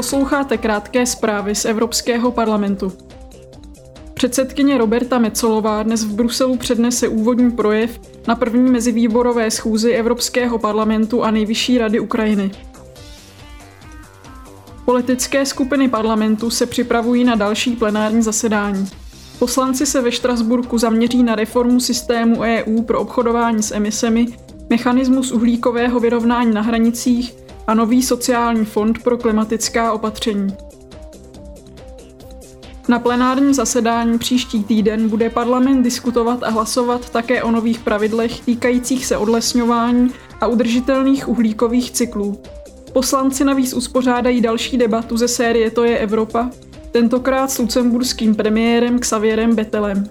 Posloucháte krátké zprávy z Evropského parlamentu. Předsedkyně Roberta Mecolová dnes v Bruselu přednese úvodní projev na první mezivýborové schůzi Evropského parlamentu a Nejvyšší rady Ukrajiny. Politické skupiny parlamentu se připravují na další plenární zasedání. Poslanci se ve Štrasburku zaměří na reformu systému EU pro obchodování s emisemi, mechanismus uhlíkového vyrovnání na hranicích a nový sociální fond pro klimatická opatření. Na plenárním zasedání příští týden bude parlament diskutovat a hlasovat také o nových pravidlech týkajících se odlesňování a udržitelných uhlíkových cyklů. Poslanci navíc uspořádají další debatu ze série To je Evropa, tentokrát s lucemburským premiérem Xavierem Betelem.